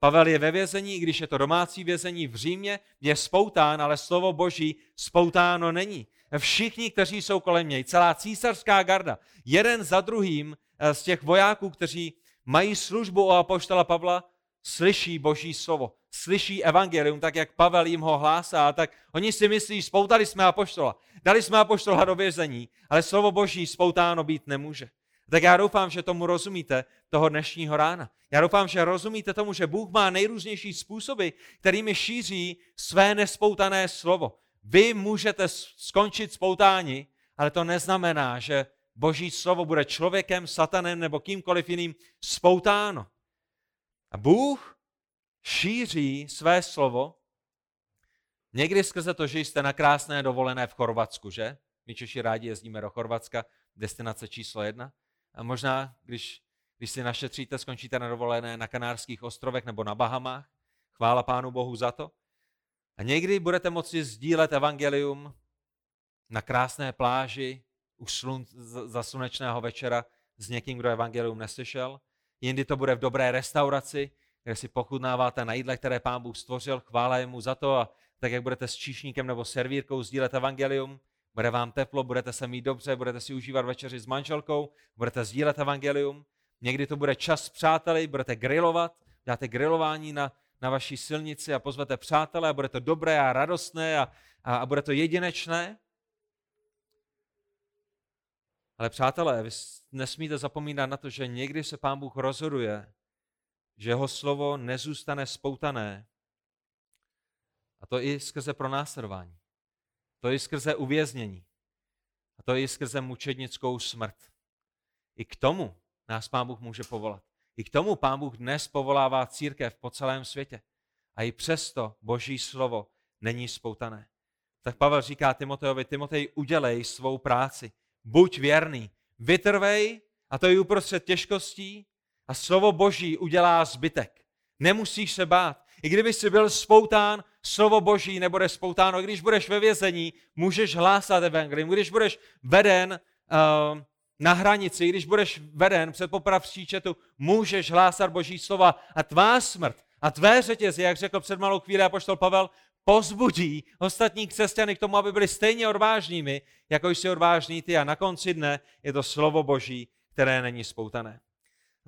Pavel je ve vězení, i když je to domácí vězení v Římě, je spoután, ale slovo Boží spoutáno není. Všichni, kteří jsou kolem něj, celá císařská garda, jeden za druhým eh, z těch vojáků, kteří mají službu o apoštola Pavla, slyší Boží slovo, slyší evangelium, tak jak Pavel jim ho hlásá, tak oni si myslí, spoutali jsme apoštola, dali jsme apoštola do vězení, ale slovo Boží spoutáno být nemůže. Tak já doufám, že tomu rozumíte toho dnešního rána. Já doufám, že rozumíte tomu, že Bůh má nejrůznější způsoby, kterými šíří své nespoutané slovo. Vy můžete skončit spoutání, ale to neznamená, že Boží slovo bude člověkem, satanem nebo kýmkoliv jiným spoutáno. A Bůh šíří své slovo někdy skrze to, že jste na krásné dovolené v Chorvatsku, že? My Češi rádi jezdíme do Chorvatska, destinace číslo jedna. A možná, když, když si našetříte, skončíte na dovolené na Kanárských ostrovech nebo na Bahamách. Chvála Pánu Bohu za to. A někdy budete moci sdílet evangelium na krásné pláži u slun, za slunečného večera s někým, kdo evangelium neslyšel. Jindy to bude v dobré restauraci, kde si pochutnáváte na jídle, které pán Bůh stvořil, chvála mu za to a tak, jak budete s číšníkem nebo servírkou sdílet evangelium, bude vám teplo, budete se mít dobře, budete si užívat večeři s manželkou, budete sdílet evangelium. Někdy to bude čas s přáteli, budete grilovat, dáte grilování na, na vaší silnici a pozvete přátele a bude to dobré a radostné a, a, a bude to jedinečné. Ale přátelé, vy nesmíte zapomínat na to, že někdy se Pán Bůh rozhoduje, že jeho slovo nezůstane spoutané. A to i skrze pronásledování. To i skrze uvěznění. A to i skrze mučednickou smrt. I k tomu nás Pán Bůh může povolat. I k tomu Pán Bůh dnes povolává církev po celém světě. A i přesto Boží slovo není spoutané. Tak Pavel říká Timotejovi, Timotej, udělej svou práci. Buď věrný. Vytrvej, a to je uprostřed těžkostí, a slovo Boží udělá zbytek. Nemusíš se bát. I kdyby jsi byl spoután, slovo Boží nebude spoutáno. Když budeš ve vězení, můžeš hlásat evangelium. Když budeš veden uh, na hranici, když budeš veden před poprav příčetu, můžeš hlásat Boží slova a tvá smrt a tvé řetězy, jak řekl před malou chvíli apoštol Pavel, pozbudí ostatní křesťany k tomu, aby byli stejně odvážnými, jako jsi odvážný ty. A na konci dne je to slovo Boží, které není spoutané.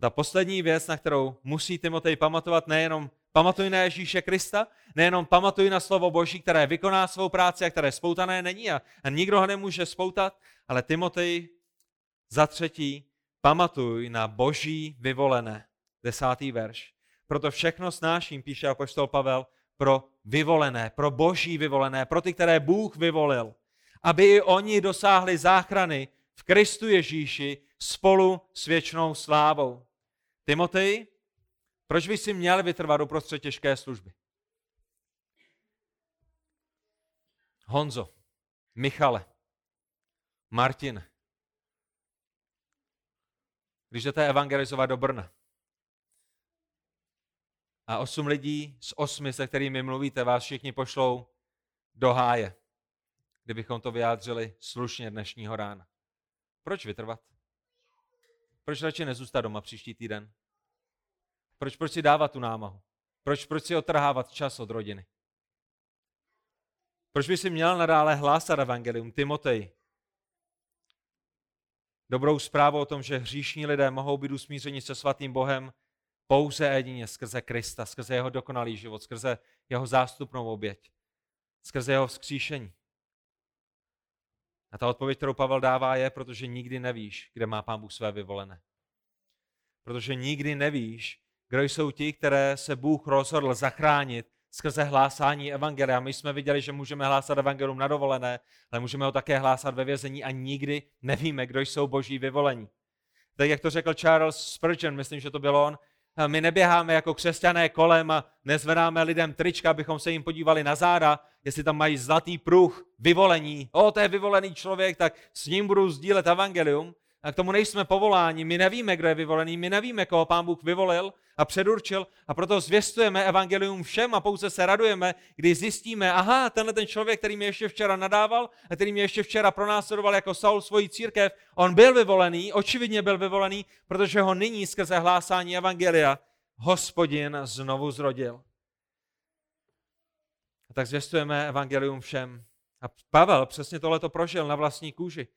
Ta poslední věc, na kterou musí Timotej pamatovat, nejenom pamatuj na Ježíše Krista, nejenom pamatuj na slovo Boží, které vykoná svou práci a které spoutané není a, a nikdo ho nemůže spoutat, ale Timotej za třetí, pamatuj na Boží vyvolené. Desátý verš. Proto všechno snáším, píše apoštol Pavel, pro vyvolené, pro boží vyvolené, pro ty, které Bůh vyvolil, aby i oni dosáhli záchrany v Kristu Ježíši spolu s věčnou slávou. Timotej, proč by si měl vytrvat uprostřed těžké služby? Honzo, Michale, Martin, když jdete evangelizovat do Brna a osm lidí z osmi, se kterými mluvíte, vás všichni pošlou do háje, kdybychom to vyjádřili slušně dnešního rána. Proč vytrvat? Proč radši nezůstat doma příští týden? Proč, proč si dávat tu námahu? Proč, proč si otrhávat čas od rodiny? Proč by si měl nadále hlásat evangelium Timotej? Dobrou zprávu o tom, že hříšní lidé mohou být usmířeni se svatým Bohem pouze jedině skrze Krista, skrze jeho dokonalý život, skrze jeho zástupnou oběť, skrze jeho vzkříšení. A ta odpověď, kterou Pavel dává, je, protože nikdy nevíš, kde má pán Bůh své vyvolené. Protože nikdy nevíš, kdo jsou ti, které se Bůh rozhodl zachránit skrze hlásání evangelia. My jsme viděli, že můžeme hlásat evangelium na dovolené, ale můžeme ho také hlásat ve vězení a nikdy nevíme, kdo jsou boží vyvolení. Tak jak to řekl Charles Spurgeon, myslím, že to byl on, my neběháme jako křesťané kolem a nezvedáme lidem trička, abychom se jim podívali na záda, jestli tam mají zlatý pruh, vyvolení. O, to je vyvolený člověk, tak s ním budu sdílet evangelium. A k tomu nejsme povoláni, my nevíme, kdo je vyvolený, my nevíme, koho pán Bůh vyvolil a předurčil a proto zvěstujeme evangelium všem a pouze se radujeme, když zjistíme, aha, tenhle ten člověk, který mě ještě včera nadával a který mě ještě včera pronásledoval jako Saul svoji církev, on byl vyvolený, očividně byl vyvolený, protože ho nyní skrze hlásání evangelia hospodin znovu zrodil. A tak zvěstujeme evangelium všem. A Pavel přesně tohle to prožil na vlastní kůži.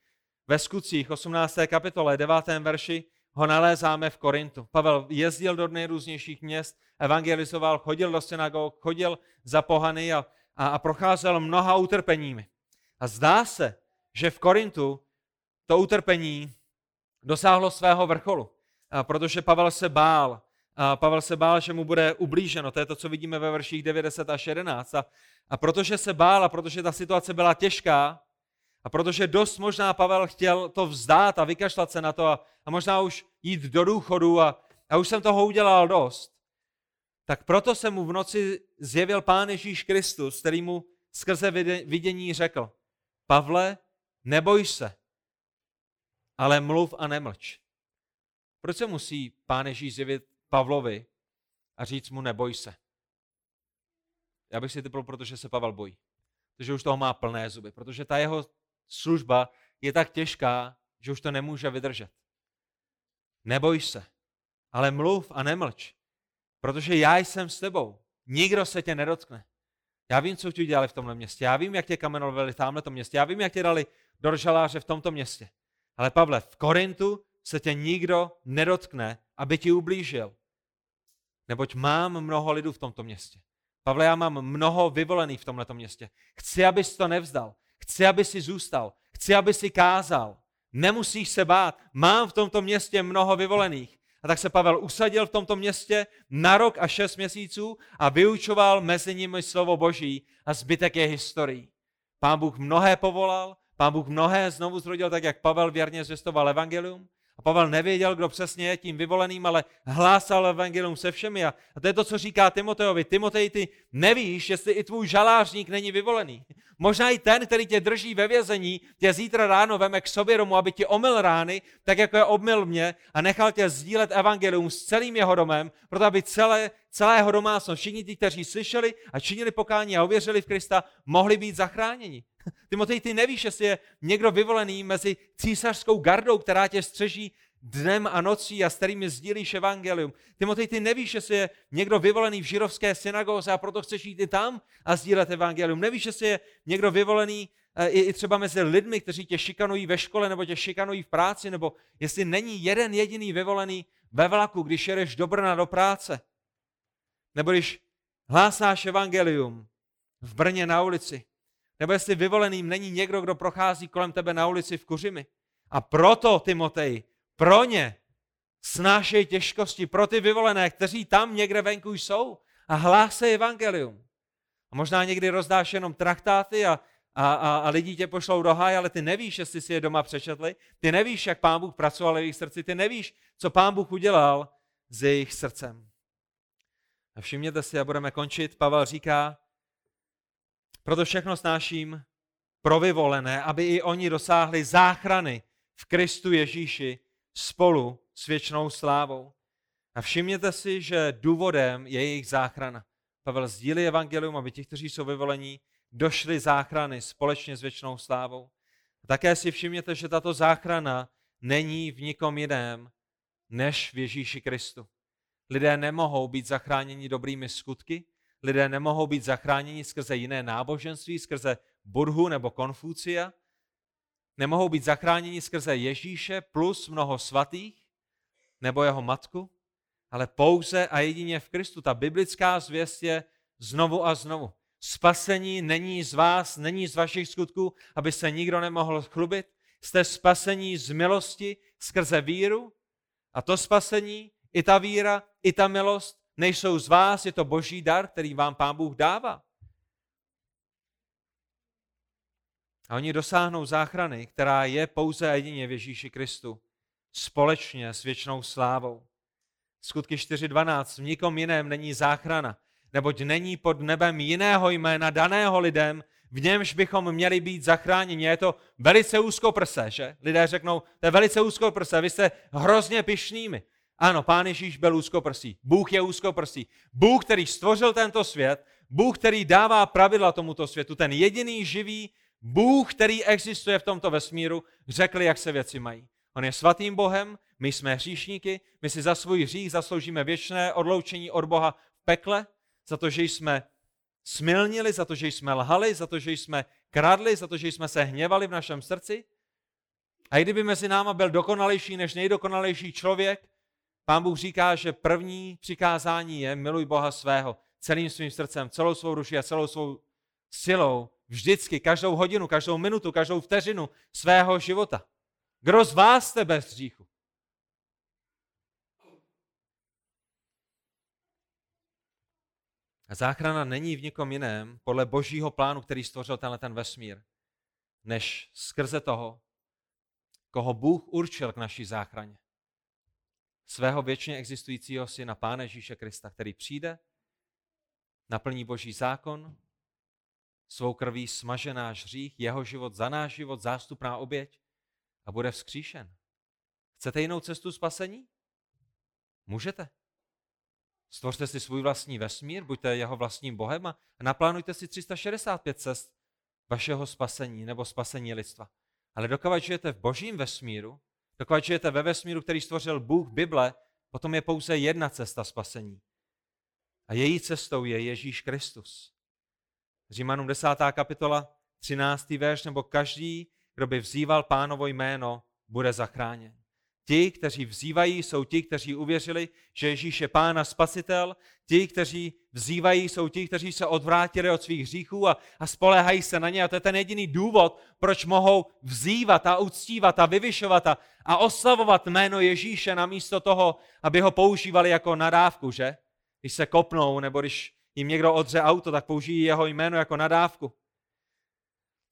Ve skutcích 18. kapitole 9. verši ho nalézáme v Korintu. Pavel jezdil do nejrůznějších měst, evangelizoval, chodil do synagog, chodil za pohany a, a, a procházel mnoha utrpeními. A zdá se, že v Korintu to utrpení dosáhlo svého vrcholu, a protože Pavel se bál. A Pavel se bál, že mu bude ublíženo. To je to, co vidíme ve verších 90 až 11. A, a protože se bál a protože ta situace byla těžká, a protože dost možná Pavel chtěl to vzdát a vykašlat se na to a, a možná už jít do důchodu a, a už jsem toho udělal dost, tak proto se mu v noci zjevil Pán Ježíš Kristus, který mu skrze vidění řekl, Pavle, neboj se, ale mluv a nemlč. Proč se musí Pán Ježíš zjevit Pavlovi a říct mu neboj se? Já bych si typl, protože se Pavel bojí. Protože už toho má plné zuby. Protože ta jeho služba je tak těžká, že už to nemůže vydržet. Neboj se, ale mluv a nemlč, protože já jsem s tebou. Nikdo se tě nedotkne. Já vím, co ti udělali v tomhle městě. Já vím, jak tě kamenovali v tamhle městě. Já vím, jak tě dali do žaláře v tomto městě. Ale Pavle, v Korintu se tě nikdo nedotkne, aby ti ublížil. Neboť mám mnoho lidů v tomto městě. Pavle, já mám mnoho vyvolených v tomto městě. Chci, abys to nevzdal. Chci, aby si zůstal. Chci, aby si kázal. Nemusíš se bát. Mám v tomto městě mnoho vyvolených. A tak se Pavel usadil v tomto městě na rok a šest měsíců a vyučoval mezi nimi slovo Boží a zbytek je historií. Pán Bůh mnohé povolal, pán Bůh mnohé znovu zrodil, tak jak Pavel věrně zvěstoval evangelium. A Pavel nevěděl, kdo přesně je tím vyvoleným, ale hlásal evangelium se všemi. A to je to, co říká Timoteovi. Timotej, ty nevíš, jestli i tvůj žalářník není vyvolený. Možná i ten, který tě drží ve vězení, tě zítra ráno veme k sobě domů, aby ti omyl rány, tak jako je obmyl mě a nechal tě sdílet evangelium s celým jeho domem, proto aby celé, celé jeho domácnost, všichni ti, kteří slyšeli a činili pokání a uvěřili v Krista, mohli být zachráněni. Timotej, ty nevíš, jestli je někdo vyvolený mezi císařskou gardou, která tě střeží dnem a nocí a s kterými sdílíš evangelium. Timotej, ty nevíš, jestli je někdo vyvolený v židovské synagoze a proto chceš jít i tam a sdílet evangelium. Nevíš, jestli je někdo vyvolený eh, i, i třeba mezi lidmi, kteří tě šikanují ve škole nebo tě šikanují v práci, nebo jestli není jeden jediný vyvolený ve vlaku, když jedeš do Brna do práce. Nebo když hlásáš evangelium v Brně na ulici. Nebo jestli vyvoleným není někdo, kdo prochází kolem tebe na ulici v Kuřimi. A proto, Timotej, pro ně snášej těžkosti, pro ty vyvolené, kteří tam někde venku jsou a hlásej evangelium. A možná někdy rozdáš jenom traktáty a, a, a, a lidi tě pošlou do háje, ale ty nevíš, jestli si je doma přečetli, ty nevíš, jak pán Bůh pracoval v jejich srdci, ty nevíš, co pán Bůh udělal s jejich srdcem. A všimněte si, a budeme končit, Pavel říká, proto všechno snáším pro vyvolené, aby i oni dosáhli záchrany v Kristu Ježíši spolu s věčnou slávou. A všimněte si, že důvodem je jejich záchrana. Pavel sdílí evangelium, aby ti, kteří jsou vyvolení, došli záchrany společně s věčnou slávou. A také si všimněte, že tato záchrana není v nikom jiném než v Ježíši Kristu. Lidé nemohou být zachráněni dobrými skutky, lidé nemohou být zachráněni skrze jiné náboženství, skrze Budhu nebo Konfucia, nemohou být zachráněni skrze Ježíše plus mnoho svatých nebo jeho matku, ale pouze a jedině v Kristu. Ta biblická zvěst je znovu a znovu. Spasení není z vás, není z vašich skutků, aby se nikdo nemohl chlubit. Jste spasení z milosti skrze víru a to spasení, i ta víra, i ta milost nejsou z vás, je to boží dar, který vám pán Bůh dává. A oni dosáhnou záchrany, která je pouze a jedině v Ježíši Kristu, společně s věčnou slávou. Skutky 4.12. V nikom jiném není záchrana, neboť není pod nebem jiného jména daného lidem, v němž bychom měli být zachráněni. Je to velice úzkoprse, že? Lidé řeknou, to je velice úzkoprse, vy jste hrozně pišnými. Ano, Pán Ježíš byl úzkoprsý. Bůh je úzkoprsý. Bůh, který stvořil tento svět, Bůh, který dává pravidla tomuto světu, ten jediný živý Bůh, který existuje v tomto vesmíru, řekl, jak se věci mají. On je svatým Bohem, my jsme hříšníky, my si za svůj hřích zasloužíme věčné odloučení od Boha v pekle, za to, že jsme smilnili, za to, že jsme lhali, za to, že jsme kradli, za to, že jsme se hněvali v našem srdci. A i kdyby mezi náma byl dokonalejší než nejdokonalejší člověk, pán Bůh říká, že první přikázání je miluj Boha svého celým svým srdcem, celou svou duši a celou svou silou, vždycky, každou hodinu, každou minutu, každou vteřinu svého života. Kdo z vás jste bez hříchu? A záchrana není v nikom jiném, podle božího plánu, který stvořil tenhle ten vesmír, než skrze toho, koho Bůh určil k naší záchraně. Svého věčně existujícího syna Pána Ježíše Krista, který přijde, naplní boží zákon, svou krví smaže náš hřích, jeho život za náš život, zástupná oběť a bude vzkříšen. Chcete jinou cestu spasení? Můžete. Stvořte si svůj vlastní vesmír, buďte jeho vlastním bohem a naplánujte si 365 cest vašeho spasení nebo spasení lidstva. Ale dokud žijete v božím vesmíru, dokud žijete ve vesmíru, který stvořil Bůh Bible, potom je pouze jedna cesta spasení. A její cestou je Ježíš Kristus. Římanům 10. kapitola, 13. verš, nebo každý, kdo by vzýval pánovo jméno, bude zachráněn. Ti, kteří vzývají, jsou ti, kteří uvěřili, že Ježíš je pán a spasitel. Ti, kteří vzývají, jsou ti, kteří se odvrátili od svých hříchů a, a spolehají se na ně. A to je ten jediný důvod, proč mohou vzývat a uctívat a vyvyšovat a, a oslavovat jméno Ježíše namísto toho, aby ho používali jako nadávku, že? Když se kopnou nebo když jim někdo odře auto, tak použijí jeho jméno jako nadávku.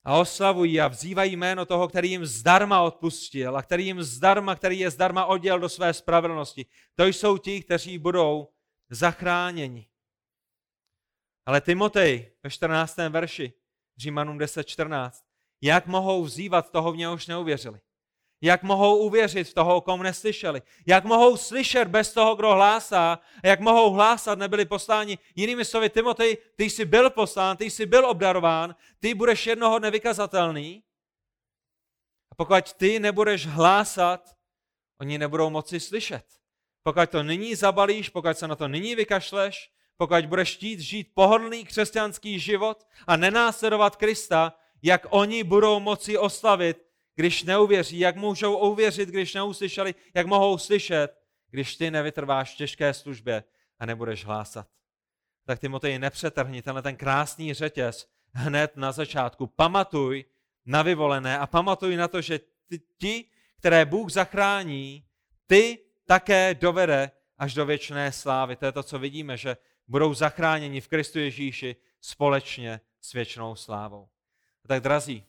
A oslavují a vzývají jméno toho, který jim zdarma odpustil a který jim zdarma, který je zdarma odděl do své spravedlnosti. To jsou ti, kteří budou zachráněni. Ale Timotej ve 14. verši, Římanům 10.14, jak mohou vzývat toho, v něhož neuvěřili? Jak mohou uvěřit v toho, komu neslyšeli? Jak mohou slyšet bez toho, kdo hlásá? A jak mohou hlásat, nebyli posláni? Jinými slovy, Timotej, ty jsi byl poslán, ty jsi byl obdarován, ty budeš jednoho nevykazatelný. A pokud ty nebudeš hlásat, oni nebudou moci slyšet. Pokud to nyní zabalíš, pokud se na to nyní vykašleš, pokud budeš chtít žít pohodlný křesťanský život a nenásledovat Krista, jak oni budou moci oslavit když neuvěří, jak můžou uvěřit, když neuslyšeli, jak mohou slyšet, když ty nevytrváš v těžké službě a nebudeš hlásat. Tak Timotej, nepřetrhni tenhle ten krásný řetěz hned na začátku. Pamatuj na vyvolené a pamatuj na to, že ti, které Bůh zachrání, ty také dovede až do věčné slávy. To je to, co vidíme, že budou zachráněni v Kristu Ježíši společně s věčnou slávou. Tak drazí,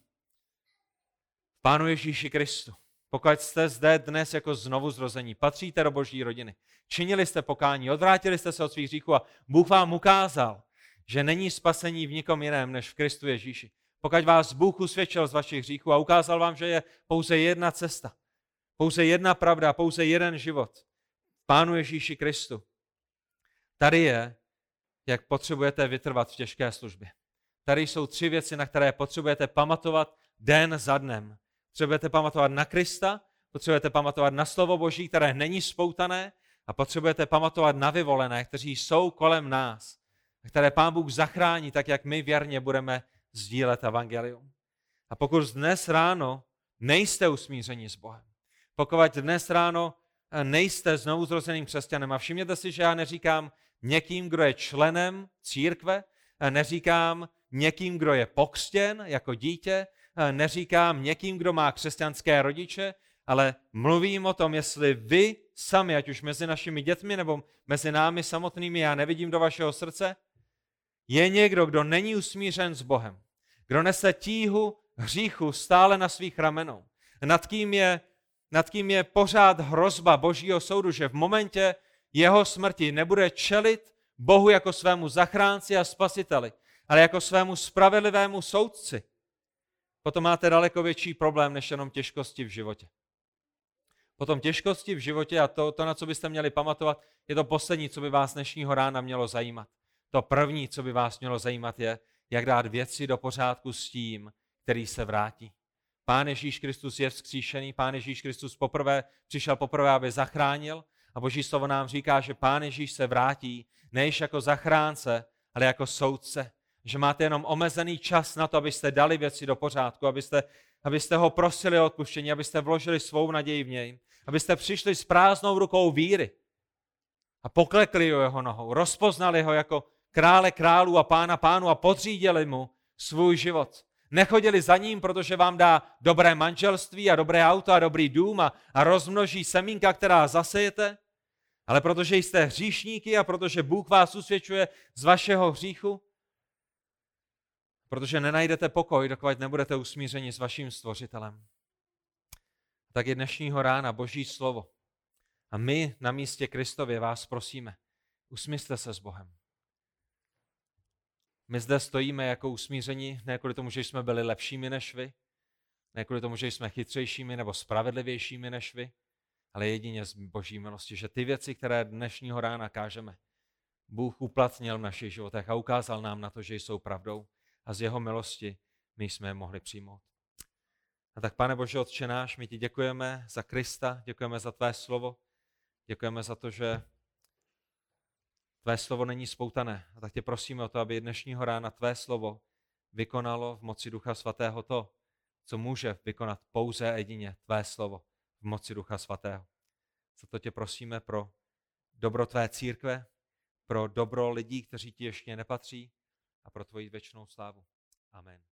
Pánu Ježíši Kristu, pokud jste zde dnes jako znovu zrození, patříte do boží rodiny, činili jste pokání, odvrátili jste se od svých hříchů a Bůh vám ukázal, že není spasení v nikom jiném než v Kristu Ježíši. Pokud vás Bůh usvědčil z vašich hříchů a ukázal vám, že je pouze jedna cesta, pouze jedna pravda, pouze jeden život, Pánu Ježíši Kristu. Tady je, jak potřebujete vytrvat v těžké službě. Tady jsou tři věci, na které potřebujete pamatovat den za dnem. Potřebujete pamatovat na Krista, potřebujete pamatovat na slovo Boží, které není spoutané a potřebujete pamatovat na vyvolené, kteří jsou kolem nás, které Pán Bůh zachrání, tak jak my věrně budeme sdílet evangelium. A pokud dnes ráno nejste usmířeni s Bohem, pokud dnes ráno eh, nejste znovu zrozeným křesťanem, a všimněte si, že já neříkám někým, kdo je členem církve, eh, neříkám někým, kdo je pokřtěn jako dítě, neříkám někým, kdo má křesťanské rodiče, ale mluvím o tom, jestli vy sami, ať už mezi našimi dětmi nebo mezi námi samotnými, já nevidím do vašeho srdce, je někdo, kdo není usmířen s Bohem, kdo nese tíhu hříchu stále na svých ramenou, nad kým je, nad kým je pořád hrozba Božího soudu, že v momentě jeho smrti nebude čelit Bohu jako svému zachránci a spasiteli, ale jako svému spravedlivému soudci, potom máte daleko větší problém než jenom těžkosti v životě. Potom těžkosti v životě a to, to, na co byste měli pamatovat, je to poslední, co by vás dnešního rána mělo zajímat. To první, co by vás mělo zajímat, je, jak dát věci do pořádku s tím, který se vrátí. Pán Ježíš Kristus je vzkříšený, Pán Ježíš Kristus poprvé přišel poprvé, aby zachránil a Boží slovo nám říká, že Pán Ježíš se vrátí než jako zachránce, ale jako soudce. Že máte jenom omezený čas na to, abyste dali věci do pořádku, abyste, abyste ho prosili o odpuštění, abyste vložili svou naději v něj, abyste přišli s prázdnou rukou víry a poklekli o jeho nohou, rozpoznali ho jako krále králů a pána pánu a podřídili mu svůj život. Nechodili za ním, protože vám dá dobré manželství a dobré auto a dobrý dům a, a rozmnoží semínka, která zasejete, ale protože jste hříšníky a protože Bůh vás usvědčuje z vašeho hříchu, protože nenajdete pokoj, dokud nebudete usmířeni s vaším stvořitelem. Tak je dnešního rána Boží slovo. A my na místě Kristově vás prosíme, usmířte se s Bohem. My zde stojíme jako usmíření, ne kvůli tomu, že jsme byli lepšími než vy, ne kvůli tomu, že jsme chytřejšími nebo spravedlivějšími než vy, ale jedině z boží milosti, že ty věci, které dnešního rána kážeme, Bůh uplatnil v našich životech a ukázal nám na to, že jsou pravdou a z jeho milosti my jsme je mohli přijmout. A tak, pane Bože, Otče náš, my ti děkujeme za Krista, děkujeme za tvé slovo, děkujeme za to, že Tvé slovo není spoutané. A tak tě prosíme o to, aby dnešního rána tvé slovo vykonalo v moci Ducha Svatého to, co může vykonat pouze jedině tvé slovo v moci Ducha Svatého. Za to tě prosíme pro dobro tvé církve, pro dobro lidí, kteří ti ještě nepatří a pro tvoji věčnou slávu. Amen.